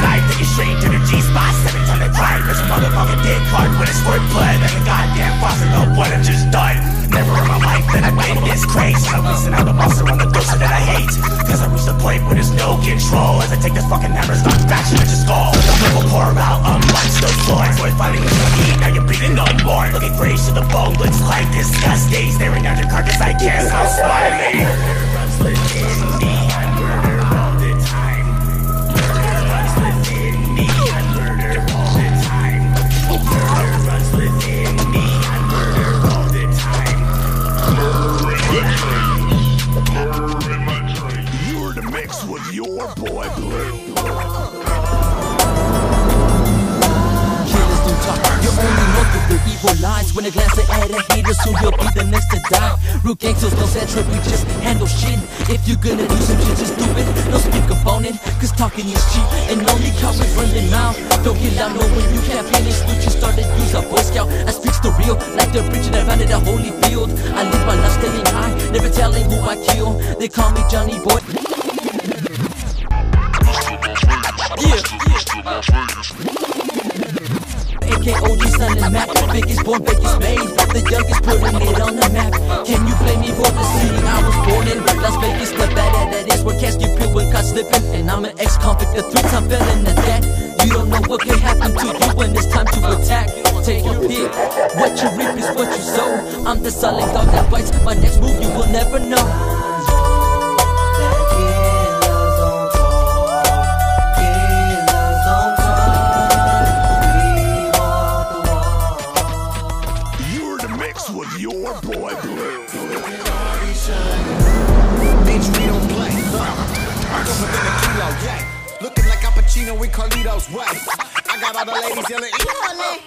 12 inch knife, taking straight to the G spot, seven ton of crime. There's a motherfucking dead card with a squirt blood, like a goddamn faucet of what I've just done. Never in my life that I've been this crazy. I'm missing out the monster on the ghost that I hate. Cause I reached the point where there's no control. As I take this fucking hammer, start bashing at your skull. The purple pour out amongst the swords. Boy, fighting with your heat, now you're bleeding no more. Looking fresh to the bone, looks like disgusting. Staring at your carcass, I can't stop smiling. You're the mix with your boy Blue. Through their evil lies. When a glance at a hater, soon you'll be the next to die. Real gangsters no set trip, we just handle shit. If you're gonna do some shit, just do it. No speak on it, cause talking is cheap. And only cowards run their mouth. Don't get loud, no when you can't finish. Loot you started, use a boy scout. I speaks the real, like they're preaching around in a holy field. I live my life staying high, never telling who I kill. They call me Johnny Boy. AKOG son and Mac Biggest born, biggest made The youngest putting it on the map. Can you blame me for the city I was born in? Las Vegas, Nevada. That is where cats get peeled when caught slipping. And I'm an ex-convict, a three-time felon at that. You don't know what can happen to you when it's time to attack. Take a hit What you reap is what you sow. I'm the silent dog that bites. My next move you will never know within a kilo, yeah. Looking like Al Pacino with Carlito's way. I got all the ladies yelling, "Ewale."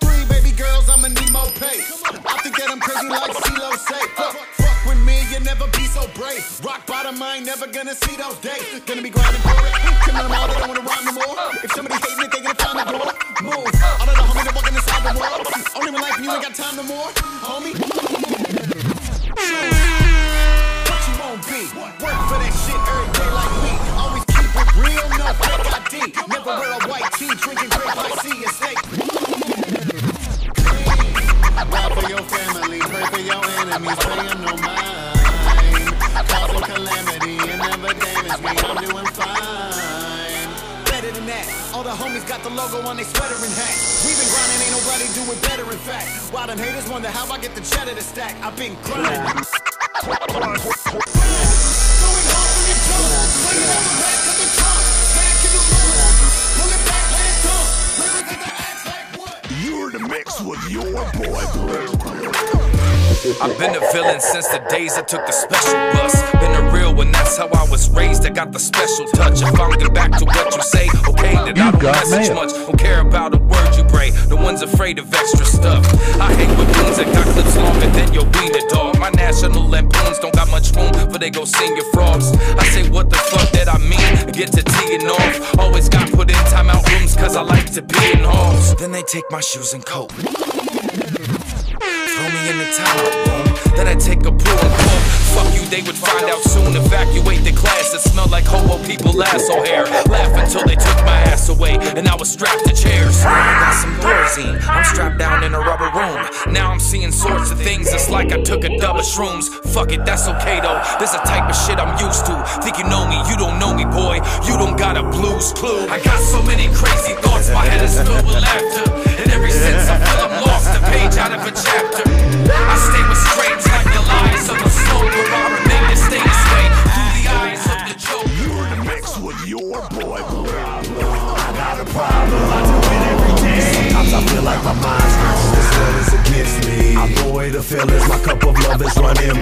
Three baby girls, I'ma need more pay. I think that I'm crazy like CeeLo say. Fuck, fuck with me, you never be so brave. Rock bottom, I ain't never gonna see those days. Gonna be grinding for it. Killing them all, they don't wanna rhyme no more. If somebody hating it, they gonna find the door. Move. All of the homies that walking inside the world. Only in life, you ain't got time no more, homie. What you won't be. Work ID. Never wear a white tee, drinking grape like sea and steak. Ride for your family, pray for your enemies, pay them no mind. Causing calamity and never damage me, I'm doing fine. Better than that, all the homies got the logo on their sweater and hat. We been grinding, ain't nobody do it better, in fact. While them haters wonder how I get the cheddar to stack, I've been grinding. Going hard from your jump, I've been a villain since the days I took the special bus. Been a real one, that's how I was raised. I got the special touch. If I'm get back to what you say, okay, then I don't message much. Don't care about a word you pray. The one's afraid of extra stuff. I hang with goons that got clips longer than your wiener dog. My national lampoons don't got much room for they go senior frauds. I say what the fuck that I mean, get to teeing off. I like to be in halls. Then they take my shoes and coat. Throw me in the room. Then I take a brew and pull. Fuck you, they would find out soon. Evacuate the class that smelled like hobo people lasso hair. Laugh until they took my ass away and I was strapped Thorazine. I'm strapped down in a rubber room. Now I'm seeing sorts of things. It's like I took a double shrooms. Fuck it, that's okay though. This the type of shit I'm used to. Think you know me, you don't know me, boy. You don't got a blues clue. I got so many crazy thoughts, my head is filled with laughter. And every since I feel I'm lost,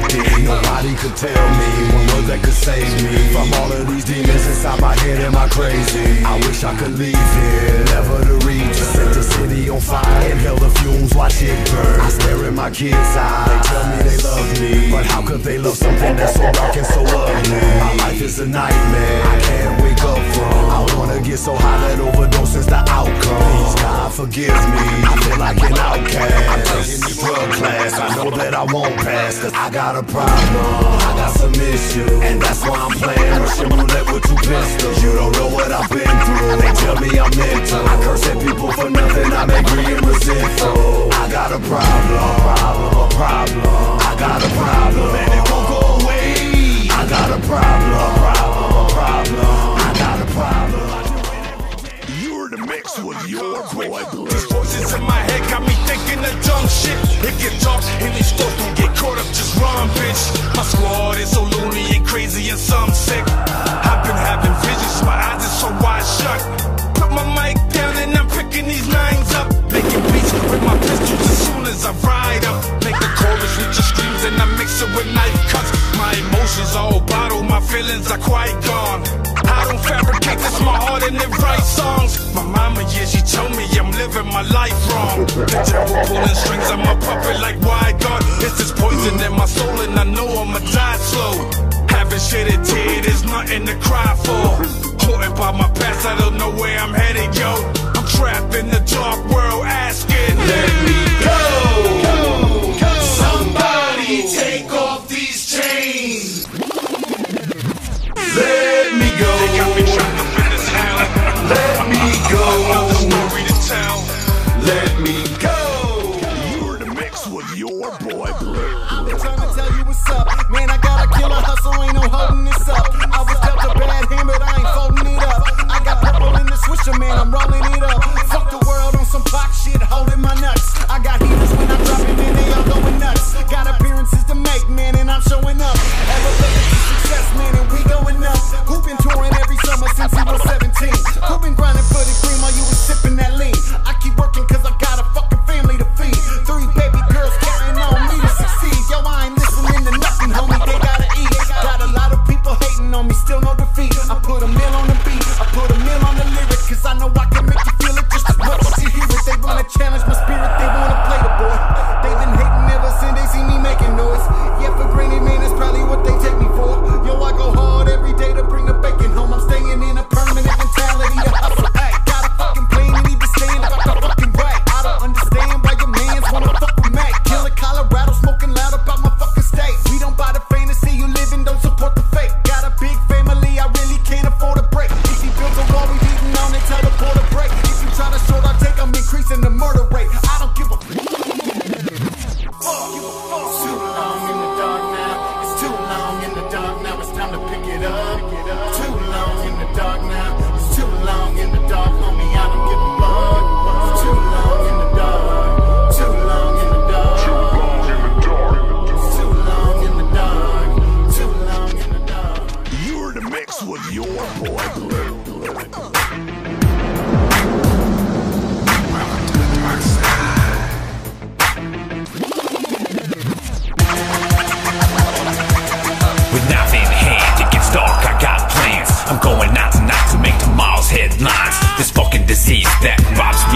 did Nobody could tell me one word that could save me From all of these demons inside my head, am I crazy? I wish I could leave here, never to reach Set the city on fire, inhale the fumes, watch it burn I stare in my kids' eyes, they tell me they love me But how could they love something that's so dark and so ugly? My life is a nightmare, I can't wait I wanna get so high that overdose is the outcome. Please God forgive me, I feel like an outcast. I'm taking this drug class, I know that I won't pass. Cause I got a problem, I got some issues. And that's why I'm playing Russian roulette with two pistols. You don't know what I've been through, they tell me I'm in emotions all bottled, my feelings are quite gone. I don't fabricate, this my heart and it writes songs. My mama, yeah, she told me I'm living my life wrong. Picture pulling strings, I'm a puppet like why God. It's this poison in my soul and I know I'ma die slow. Haven't shed a tear, there's nothing to cry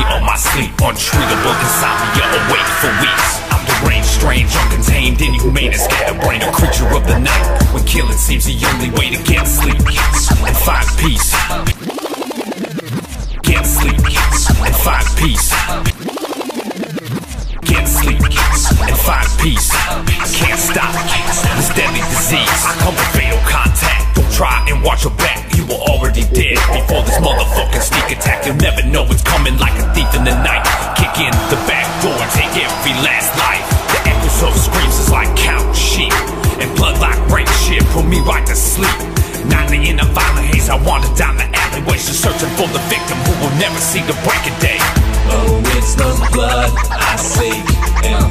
heavy on my sleep. Untreatable insomnia awake for weeks. I'm deranged, strange, uncontained, inhumane And scatterbrained, a creature of the night. When killing seems the only way to get sleep. And find You'll never know what's coming like a thief in the night. Kick in the back door, take every last life. The echoes of screams is like cow sheep. And blood like rain shit, put me right to sleep. Nightly in a violent haze, I wander down the alleyways Just searching for the victim who will never see the break of day. Oh, it's the blood I seek and